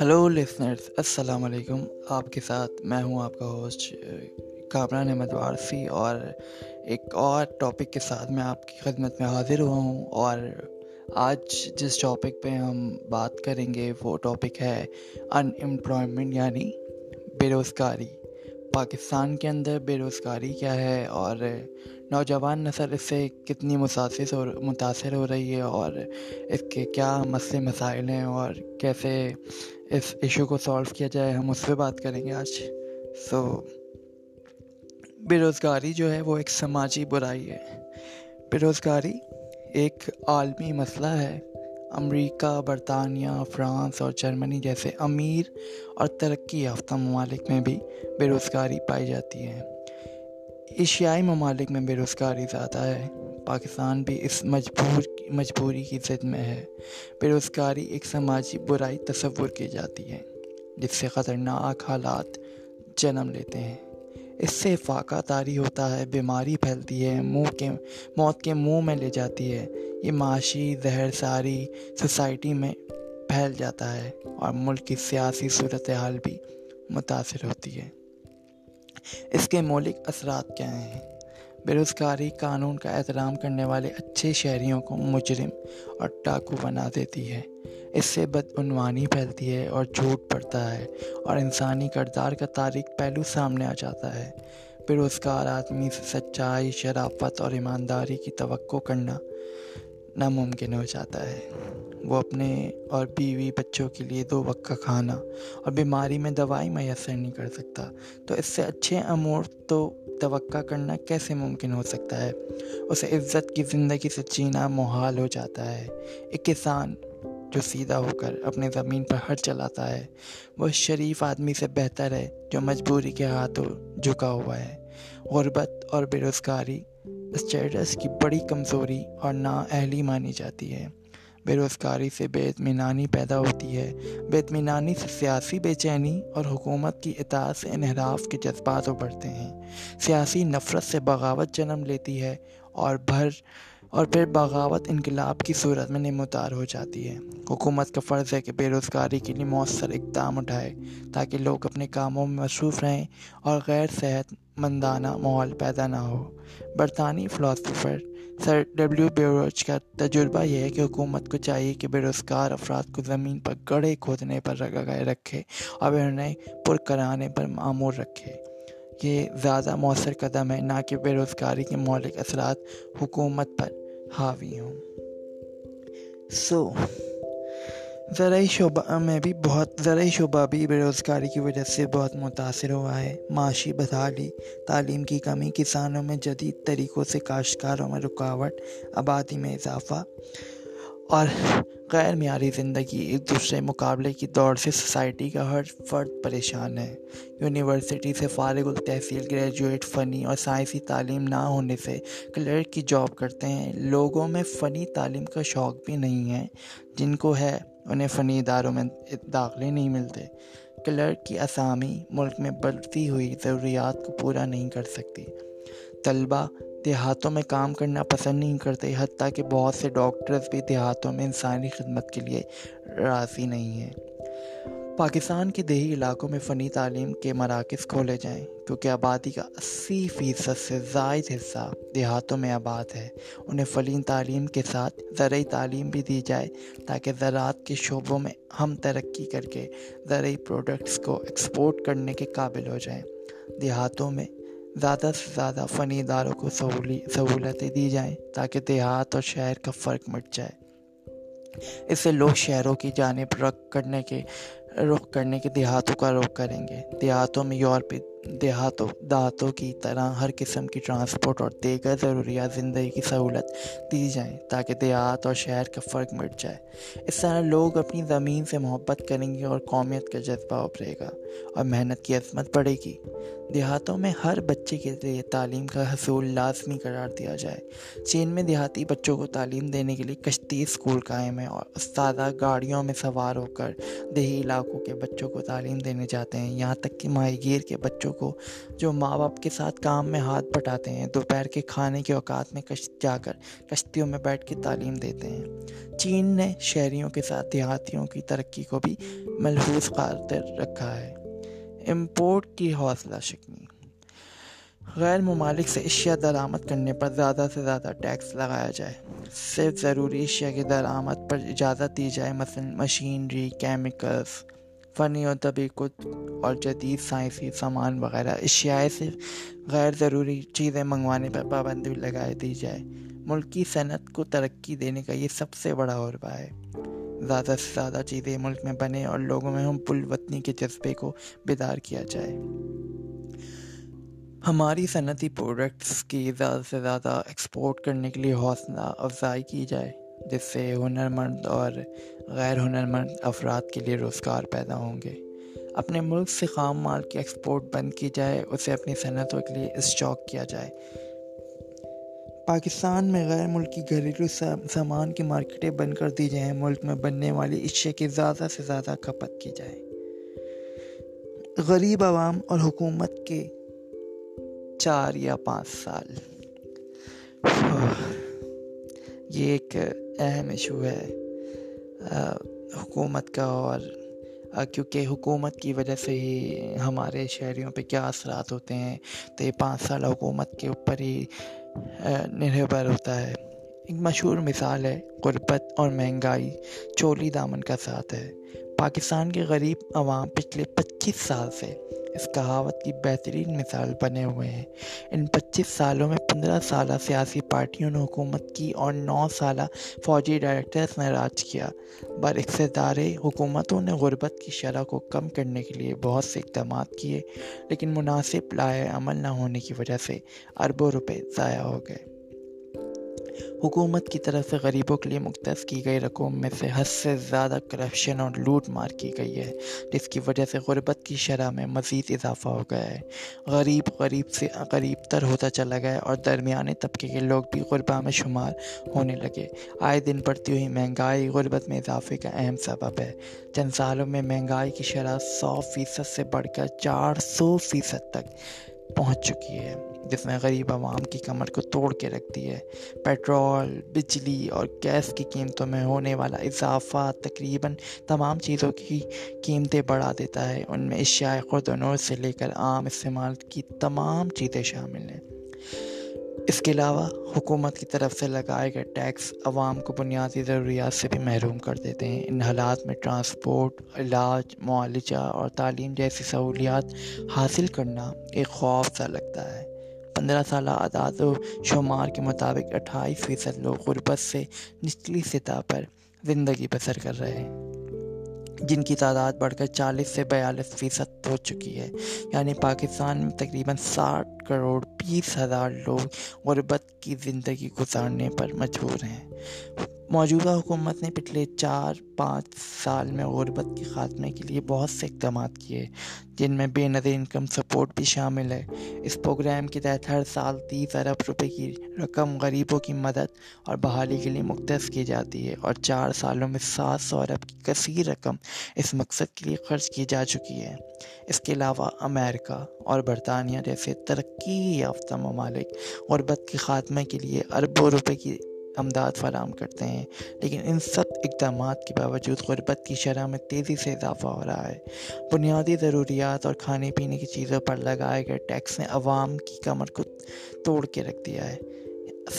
Hello listeners السلام علیکم آپ کے ساتھ میں ہوں آپ کا ہوسٹ کامران احمد وارسی اور ایک اور ٹاپک کے ساتھ میں آپ کی خدمت میں حاضر ہوا ہوں اور آج جس ٹاپک پہ ہم بات کریں گے وہ ٹاپک ہے ان امپلائمنٹ یعنی بے روزگاری. پاکستان کے اندر بے روزگاری کیا ہے اور نوجوان نسل اس سے کتنی متاثر ہو متاثر ہو رہی ہے اور اس کے کیا مسئلے مسائل ہیں اور کیسے اس ایشو کو سولو کیا جائے، ہم اس پہ بات کریں گے آج۔ سو بے روزگاری جو ہے وہ ایک سماجی برائی ہے۔ بے روزگاری ایک عالمی مسئلہ ہے۔ امریکہ، برطانیہ، فرانس اور جرمنی جیسے امیر اور ترقی یافتہ ممالک میں بھی بے روزگاری پائی جاتی ہے۔ ایشیائی ممالک میں بے روزگاری زیادہ ہے۔ پاکستان بھی اس مجبور مجبوری کی ضد میں ہے۔ بے روزگاری ایک سماجی برائی تصور کی جاتی ہے، جس سے خطرناک حالات جنم لیتے ہیں۔ اس سے فاقہ تاری ہوتا ہے، بیماری پھیلتی ہے، منہ کے، موت کے منہ میں لے جاتی ہے۔ یہ معاشی زہر ساری سوسائٹی میں پھیل جاتا ہے اور ملک کی سیاسی صورتحال بھی متاثر ہوتی ہے۔ اس کے مولک اثرات کیا ہیں؟ بے روزگاری قانون کا احترام کرنے والے اچھے شہریوں کو مجرم اور ڈاکو بنا دیتی ہے۔ اس سے بدعنوانی پھیلتی ہے اور جھوٹ پڑتا ہے اور انسانی کردار کا تاریخ پہلو سامنے آ جاتا ہے۔ بے روزگار آدمی سے سچائی، شرافت اور ایمانداری کی توقع کرنا ناممکن ہو جاتا ہے۔ وہ اپنے اور بیوی بچوں کے لیے دو وقت کا کھانا اور بیماری میں دوائی میسر نہیں کر سکتا۔ تو اس سے اچھے امور تو توقع کرنا کیسے ممکن ہو سکتا ہے؟ اسے عزت کی زندگی سے جینا محال ہو جاتا ہے۔ ایک کسان جو سیدھا ہو کر اپنے زمین پر ہر چلاتا ہے، وہ شریف آدمی سے بہتر ہے جو مجبوری کے ہاتھوں جھکا ہوا ہے۔ غربت اور بے روزگاری اسٹیٹس کی بڑی کمزوری اور نااہلی مانی جاتی ہے۔ بے روزگاری سے بے اطمینانی پیدا ہوتی ہے۔ بے اطمینانی سے سیاسی بے چینی اور حکومت کی اطاعت سے انحراف کے جذبات ابھرتے ہیں۔ سیاسی نفرت سے بغاوت جنم لیتی ہے اور بھر اور پھر بغاوت انقلاب کی صورت میں نمودار ہو جاتی ہے۔ حکومت کا فرض ہے کہ بے روزگاری کے لیے مؤثر اقدام اٹھائے تاکہ لوگ اپنے کاموں میں مصروف رہیں اور غیر صحت مندانہ ماحول پیدا نہ ہو۔ برطانوی فلاسفر سر ڈبلیو بیوروچ کا تجربہ یہ ہے کہ حکومت کو چاہیے کہ بے روزگار افراد کو زمین پر گڑھے کھودنے پر رگائے رکھے اور انہیں پر کرانے پر معمور رکھے۔ یہ زیادہ مؤثر قدم ہے، نہ کہ بے روزگاری کے مولک اثرات حکومت پر حاوی ہوں۔ سو زرعی شعبہ، میں بھی بہت زرعی شعبہ بھی بے روزگاری کی وجہ سے بہت متاثر ہوا ہے۔ معاشی بدحالی تعلیم کی کمی، کسانوں میں جدید طریقوں سے کاشتکاروں میں رکاوٹ، آبادی میں اضافہ اور غیر معیاری زندگی ایک دوسرے مقابلے کی دوڑ سے سوسائٹی کا ہر فرد پریشان ہے۔ یونیورسٹی سے فارغ التحصیل، گریجویٹ فنی اور سائنسی تعلیم نہ ہونے سے کلرک کی جاب کرتے ہیں۔ لوگوں میں فنی تعلیم کا شوق بھی نہیں ہے، جن کو ہے انہیں فنی اداروں میں داخلے نہیں ملتے کلرک کی اسامی ملک میں بڑھتی ہوئی ضروریات کو پورا نہیں کر سکتی۔ طلبہ دیہاتوں میں کام کرنا پسند نہیں کرتے، حتیٰ کہ بہت سے ڈاکٹرز بھی دیہاتوں میں انسانی خدمت کے لیے راضی نہیں ہیں۔ پاکستان کے دیہی علاقوں میں فنی تعلیم کے مراکز کھولے جائیں، کیونکہ آبادی کا اسی فیصد سے زائد حصہ دیہاتوں میں آباد ہے۔ انہیں فلین تعلیم کے ساتھ زرعی تعلیم بھی دی جائے تاکہ زراعت کے شعبوں میں ہم ترقی کر کے زرعی پروڈکٹس کو ایکسپورٹ کرنے کے قابل ہو جائیں۔ دیہاتوں میں زیادہ سے زیادہ فنی اداروں کو سہولتیں دی جائیں تاکہ دیہات اور شہر کا فرق مٹ جائے۔ اس سے لوگ شہروں کی جانب رخ کرنے کے رخ کرنے کے دیہاتوں کا رخ کریں گے۔ دیہاتوں میں یورپی دیہاتوں، دہاتوں کی طرح ہر قسم کی ٹرانسپورٹ اور دیگر ضروریات زندگی کی سہولت دی جائیں تاکہ دیہات اور شہر کا فرق مٹ جائے۔ اس طرح لوگ اپنی زمین سے محبت کریں گے اور قومیت کا جذبہ ابھرے گا اور محنت کی عظمت بڑھے گی۔ دیہاتوں میں ہر بچے کے لیے تعلیم کا حصول لازمی قرار دیا جائے۔ چین میں دیہاتی بچوں کو تعلیم دینے کے لیے کشتی اسکول قائم ہے اور استادہ گاڑیوں میں سوار ہو کر دیہی علاقوں کے بچوں کو تعلیم دینے جاتے ہیں۔ یہاں تک کہ ماہی گیر کے بچوں کو جو ماں باپ کے ساتھ کام میں ہاتھ بٹاتے ہیں، دوپہر کے کھانے کے اوقات میں کش، جا کر کشتیوں میں بیٹھ کے تعلیم دیتے ہیں۔ چین نے شہریوں کے ساتھ دیہاتیوں کی ترقی کو بھی ملحوظ خاطر رکھا ہے۔ امپورٹ کی حوصلہ شکنی۔ غیر ممالک سے اشیاء درآمد کرنے پر زیادہ سے زیادہ ٹیکس لگایا جائے۔ صرف ضروری اشیاء کی درآمد پر اجازت دی جائے، مثلا مشینری، کیمیکلز۔ فنی و طبی کت اور جدید سائنسی سامان وغیرہ، اشیاء سے غیر ضروری چیزیں منگوانے پر پابندی لگائے دی جائے۔ ملکی صنعت کو ترقی دینے کا یہ سب سے بڑا عربہ ہے۔ زیادہ سے زیادہ چیزیں ملک میں بنے اور لوگوں میں ہم پل وطنی کے جذبے کو بیدار کیا جائے۔ ہماری صنعتی پروڈکٹس کی زیادہ سے زیادہ ایکسپورٹ کرنے کے لیے حوصلہ افزائی کی جائے۔ جس سے ہنرمند اور غیر ہنرمند افراد کے لیے روزگار پیدا ہوں گے۔ اپنے ملک سے خام مال کی ایکسپورٹ بند کی جائے، اسے اپنی صنعتوں کے لیے اسٹاک کیا جائے۔ پاکستان میں غیر ملکی گھریلو سامان کی مارکیٹیں بند کر دی جائیں، ملک میں بننے والی اشیاء کی زیادہ سے زیادہ کھپت کی جائے غریب عوام اور حکومت کے چار یا پانچ سال۔ یہ ایک اہم ایشو ہے حکومت کا اور کیونکہ حکومت کی وجہ سے ہی ہمارے شہریوں پہ کیا اثرات ہوتے ہیں، تو یہ پانچ سال حکومت کے اوپر ہی نربھر ہوتا ہے۔ ایک مشہور مثال ہے غربت اور مہنگائی، چولی دامن کا ساتھ ہے۔ پاکستان کے غریب عوام پچھلے پچیس سال سے اس کہاوت کی بہترین مثال بنے ہوئے ہیں۔ ان پچیس سالوں میں پندرہ سالہ سیاسی پارٹیوں نے حکومت کی اور نو سالہ فوجی ڈائریکٹرز نے راج کیا۔ بر اقتدار حکومتوں نے غربت کی شرح کو کم کرنے کے لیے بہت سے اقدامات کیے، لیکن مناسب لائے عمل نہ ہونے کی وجہ سے اربوں روپے ضائع ہو گئے۔ حکومت کی طرف سے غریبوں کے لیے مختص کی گئی رقوم میں سے حد سے زیادہ کرپشن اور لوٹ مار کی گئی ہے، جس کی وجہ سے غربت کی شرح میں مزید اضافہ ہو گیا ہے۔ غریب غریب سے غریب تر ہوتا چلا گیا اور درمیانے طبقے کے لوگ بھی غربا میں شمار ہونے لگے۔ آئے دن بڑھتی ہوئی مہنگائی غربت میں اضافے کا اہم سبب ہے۔ چند سالوں میں مہنگائی کی شرح سو فیصد سے بڑھ کر چار سو فیصد تک۔ پہنچ چکی ہے، جس نے غریب عوام کی کمر کو توڑ کے رکھ دی ہے۔ پیٹرول، بجلی اور گیس کی قیمتوں میں ہونے والا اضافہ تقریباً تمام چیزوں کی قیمتیں بڑھا دیتا ہے۔ ان میں اشیاء خود و نور سے لے کر عام استعمال کی تمام چیزیں شامل ہیں۔ اس کے علاوہ حکومت کی طرف سے لگائے گئے ٹیکس عوام کو بنیادی ضروریات سے بھی محروم کر دیتے ہیں۔ ان حالات میں ٹرانسپورٹ، علاج، معالجہ اور تعلیم جیسی سہولیات حاصل کرنا ایک خوف سا لگتا ہے۔ پندرہ سالہ اعداد و شمار کے مطابق اٹھائیس فیصد لوگ غربت سے نچلی سطح پر زندگی بسر کر رہے ہیں۔ جن کی تعداد بڑھ کر چالیس سے بیالیس فیصد ہو چکی ہے۔ یعنی پاکستان میں تقریباً ساٹھ کروڑ بیس ہزار لوگ غربت کی زندگی گزارنے پر مجبور ہیں۔ موجودہ حکومت نے پچھلے چار پانچ سال میں غربت کے خاتمے کے لیے بہت سے اقدامات کیے، جن میں بے نظیر انکم سپورٹ بھی شامل ہے۔ اس پروگرام کے تحت ہر سال تیس ارب روپے کی رقم غریبوں کی مدد اور بحالی کے لیے مختص کی جاتی ہے اور چار سالوں میں سات سو ارب کی کثیر رقم اس مقصد کے لیے خرچ کی جا چکی ہے۔ اس کے علاوہ امریکہ اور برطانیہ جیسے ترقی یافتہ ممالک غربت کے خاتمے کے لیے اربوں روپے کی امداد فراہم کرتے ہیں۔ لیکن ان سب اقدامات کے باوجود غربت کی شرح میں تیزی سے اضافہ ہو رہا ہے۔ بنیادی ضروریات اور کھانے پینے کی چیزوں پر لگائے گئے ٹیکس نے عوام کی کمر کو توڑ کے رکھ دیا ہے۔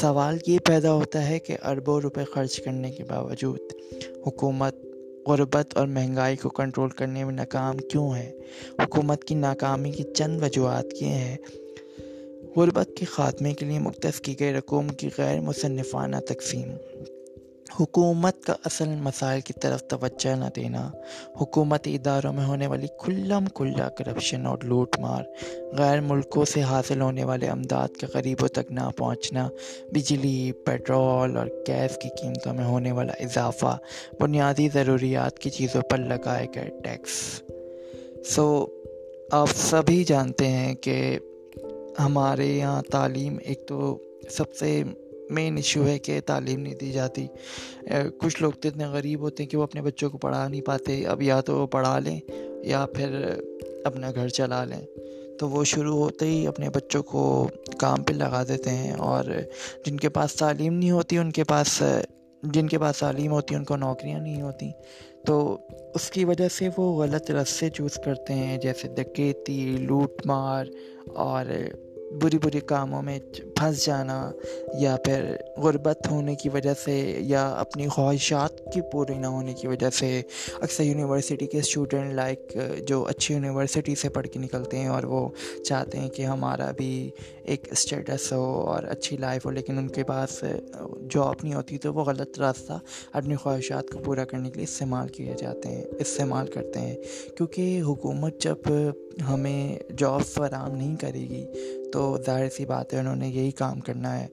سوال یہ پیدا ہوتا ہے کہ اربوں روپے خرچ کرنے کے باوجود حکومت غربت اور مہنگائی کو کنٹرول کرنے میں ناکام کیوں ہے؟ حکومت کی ناکامی کی چند وجوہات یہ ہیں۔ غربت کے خاتمے کے لیے مختص کی گئی رقوم کی غیر مصنفانہ تقسیم۔ حکومت کا اصل مسائل کی طرف توجہ نہ دینا۔ حکومتی اداروں میں ہونے والی کھلم کھلا کرپشن اور لوٹ مار، غیر ملکوں سے حاصل ہونے والے امداد کے غریبوں تک نہ پہنچنا، بجلی، پیٹرول اور گیس کی قیمتوں میں ہونے والا اضافہ، بنیادی ضروریات کی چیزوں پر لگائے گئے ٹیکس۔ سو آپ سبھی جانتے ہیں کہ ہمارے یہاں تعلیم ایک تو سب سے مین ایشو ہے کہ تعلیم نہیں دی جاتی۔ کچھ لوگ تو اتنے غریب ہوتے ہیں کہ وہ اپنے بچوں کو پڑھا نہیں پاتے۔ اب یا تو وہ پڑھا لیں یا پھر اپنا گھر چلا لیں۔ تو وہ شروع ہوتے ہی اپنے بچوں کو کام پہ لگا دیتے ہیں اور جن کے پاس تعلیم نہیں ہوتی، ان کے پاس جن کے پاس تعلیم ہوتی ان کو نوکریاں نہیں ہوتیں تو اس کی وجہ سے وہ غلط رستے چوز کرتے ہیں، جیسے ڈکیتی لوٹ مار اور بری بری کاموں میں پھنس جانا یا پھر غربت ہونے کی وجہ سے یا اپنی خواہشات کی پوری نہ ہونے کی وجہ سے اکثر یونیورسٹی کے اسٹوڈنٹ لائک جو اچھی یونیورسٹی سے پڑھ کے نکلتے ہیں اور وہ چاہتے ہیں کہ ہمارا بھی ایک اسٹیٹس ہو اور اچھی لائف ہو، لیکن ان کے پاس جاب نہیں ہوتی تو وہ غلط راستہ اپنی خواہشات کو پورا کرنے کے لیے استعمال کیے جاتے ہیں، استعمال کرتے ہیں۔ کیونکہ حکومت جب ہمیں جاب فراہم نہیں کرے گی تو ظاہر سی بات ہے انہوں نے یہی کام کرنا ہے۔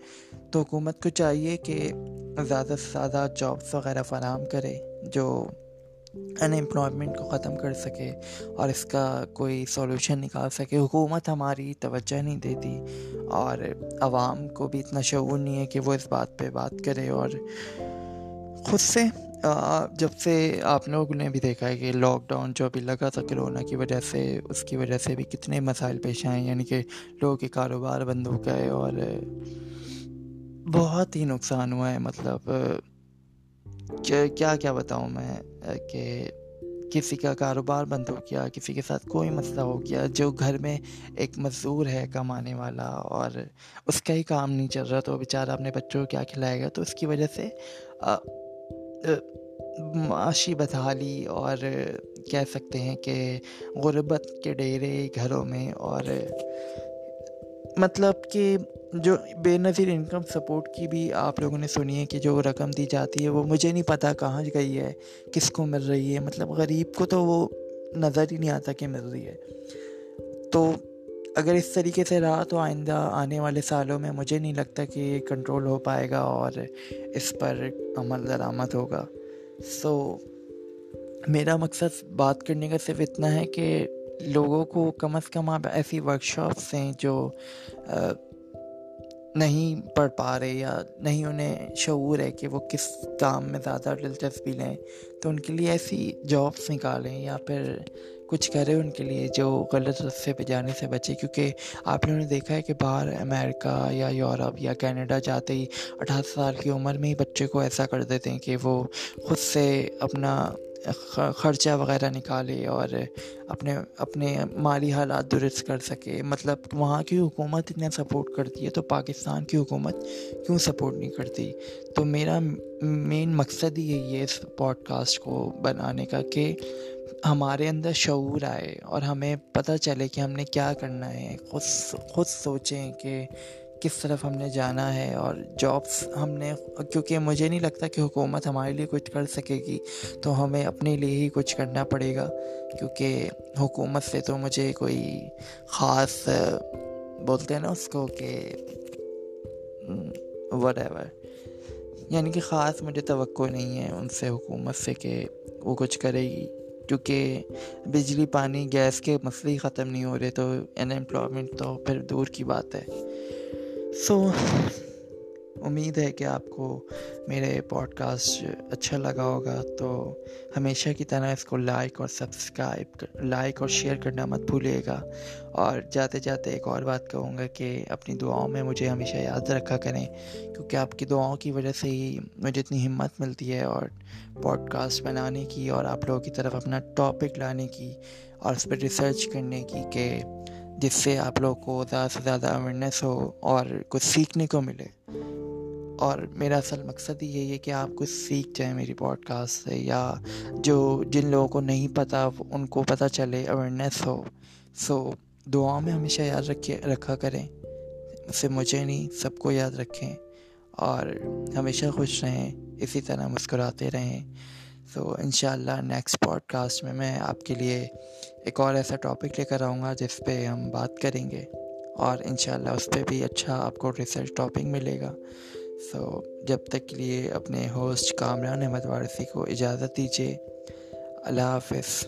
تو حکومت کو چاہیے کہ زیادہ سے زیادہ جابس وغیرہ فراہم کرے جو ان امپلائمنٹ کو ختم کر سکے اور اس کا کوئی سولوشن نکال سکے۔ حکومت ہماری توجہ نہیں دیتی اور عوام کو بھی اتنا شعور نہیں ہے کہ وہ اس بات پہ بات کرے اور خود سے جب سے آپ لوگوں نے بھی دیکھا ہے کہ لاک ڈاؤن جو ابھی لگا تھا کرونا کی وجہ سے، اس کی وجہ سے بھی کتنے مسائل پیش آئے یعنی کہ لوگوں کے کاروبار بند ہو گئے اور بہت ہی نقصان ہوا ہے۔ مطلب کیا کیا بتاؤں میں کہ کسی کا کاروبار بند ہو گیا، کسی کے ساتھ کوئی مسئلہ ہو گیا، جو گھر میں ایک مزدور ہے کمانے والا اور اس کا ہی کام نہیں چل رہا، تو بیچارہ اپنے بچوں کو کیا کھلائے گا؟ تو اس کی وجہ سے معاشی بدحالی اور کہہ سکتے ہیں کہ غربت کے ڈیرے گھروں میں اور مطلب کہ جو بے نظیر انکم سپورٹ کی بھی آپ لوگوں نے سنی ہے کہ جو رقم دی جاتی ہے وہ مجھے نہیں پتہ کہاں گئی ہے، کس کو مل رہی ہے مطلب غریب کو تو وہ نظر ہی نہیں آتا کہ مل رہی ہے۔ تو اگر اس طریقے سے رہا تو آئندہ آنے والے سالوں میں مجھے نہیں لگتا کہ یہ کنٹرول ہو پائے گا اور اس پر عمل درآمد ہوگا۔ سو میرا مقصد بات کرنے کا صرف اتنا ہے کہ لوگوں کو کم از کم آپ ایسی ورکشاپس ہیں جو نہیں پڑھ پا رہے یا نہیں انہیں شعور ہے کہ وہ کس کام میں زیادہ دلچسپی لیں۔ تو ان کے لیے ایسی جابس نکالیں یا پھر کچھ کرے ان کے لیے جو غلط رستے پہ جانے سے بچے؟ کیونکہ آپ لوگوں نے دیکھا ہے کہ باہر امریکہ یا یورپ یا کینیڈا جاتے ہی اٹھارہ سال کی عمر میں ہی بچے کو ایسا کر دیتے ہیں کہ وہ خود سے اپنا خرچہ وغیرہ نکالے اور اپنے اپنے مالی حالات درست کر سکے۔ مطلب وہاں کی حکومت اتنا سپورٹ کرتی ہے تو پاکستان کی حکومت کیوں سپورٹ نہیں کرتی؟ تو میرا مین مقصد ہی یہی ہے اس پوڈ کاسٹ کو بنانے کا کہ ہمارے اندر شعور آئے اور ہمیں پتہ چلے کہ ہم نے کیا کرنا ہے۔ خود خود سوچیں کہ کس طرف ہم نے جانا ہے اور جابس ہم نے، کیونکہ مجھے نہیں لگتا کہ حکومت ہمارے لیے کچھ کر سکے گی، تو ہمیں اپنے لیے ہی کچھ کرنا پڑے گا۔ کیونکہ حکومت سے تو مجھے کوئی خاص، بولتے ہیں نا اس کو کہ وٹ ایور یعنی کہ خاص مجھے توقع نہیں ہے ان سے حکومت سے کہ وہ کچھ کرے گی۔ کیونکہ بجلی، پانی، گیس کے مسئلے ہی ختم نہیں ہو رہے تو ان امپلائمنٹ تو پھر دور کی بات ہے۔ سو امید ہے کہ آپ کو میرے پوڈ کاسٹ اچھا لگا ہوگا، تو ہمیشہ کی طرح اس کو لائک اور سبسکرائب لائک اور شیئر کرنا مت بھولیے گا۔ اور جاتے جاتے ایک اور بات کہوں گا کہ اپنی دعاؤں میں مجھے ہمیشہ یاد رکھا کریں، کیونکہ آپ کی دعاؤں کی وجہ سے ہی مجھے اتنی ہمت ملتی ہے اور پوڈ کاسٹ بنانے کی اور آپ لوگوں کی طرف اپنا ٹاپک لانے کی اور اس پہ ریسرچ کرنے کی کہ جس سے آپ لوگ کو زیادہ سے زیادہ اویئرنیس ہو اور کچھ سیکھنے کو ملے۔ اور میرا اصل مقصد ہی یہی ہے کہ آپ کچھ سیکھ جائیں میری پوڈ کاسٹ سے، یا جو جن لوگوں کو نہیں پتہ ان کو پتہ چلے اویئرنیس ہو۔ سو دعاؤں میں ہمیشہ یاد رکھے رکھا کریں۔ اسے مجھے نہیں، سب کو یاد رکھیں۔ اور ہمیشہ خوش رہیں، اسی طرح مسکراتے رہیں۔ سو ان شاء اللہ نیکسٹ پوڈ کاسٹ میں میں آپ کے لیے ایک اور ایسا ٹاپک لے کر آؤں گا، جس پہ ہم بات کریں گے۔ اور ان شاء اللہ اس پہ بھی اچھا آپ کو ریسرچ ٹاپک ملے گا۔ سو جب تک کے لیے اپنے ہوسٹ کامران احمد وارثی کو اجازت دیجیے اللہ حافظ۔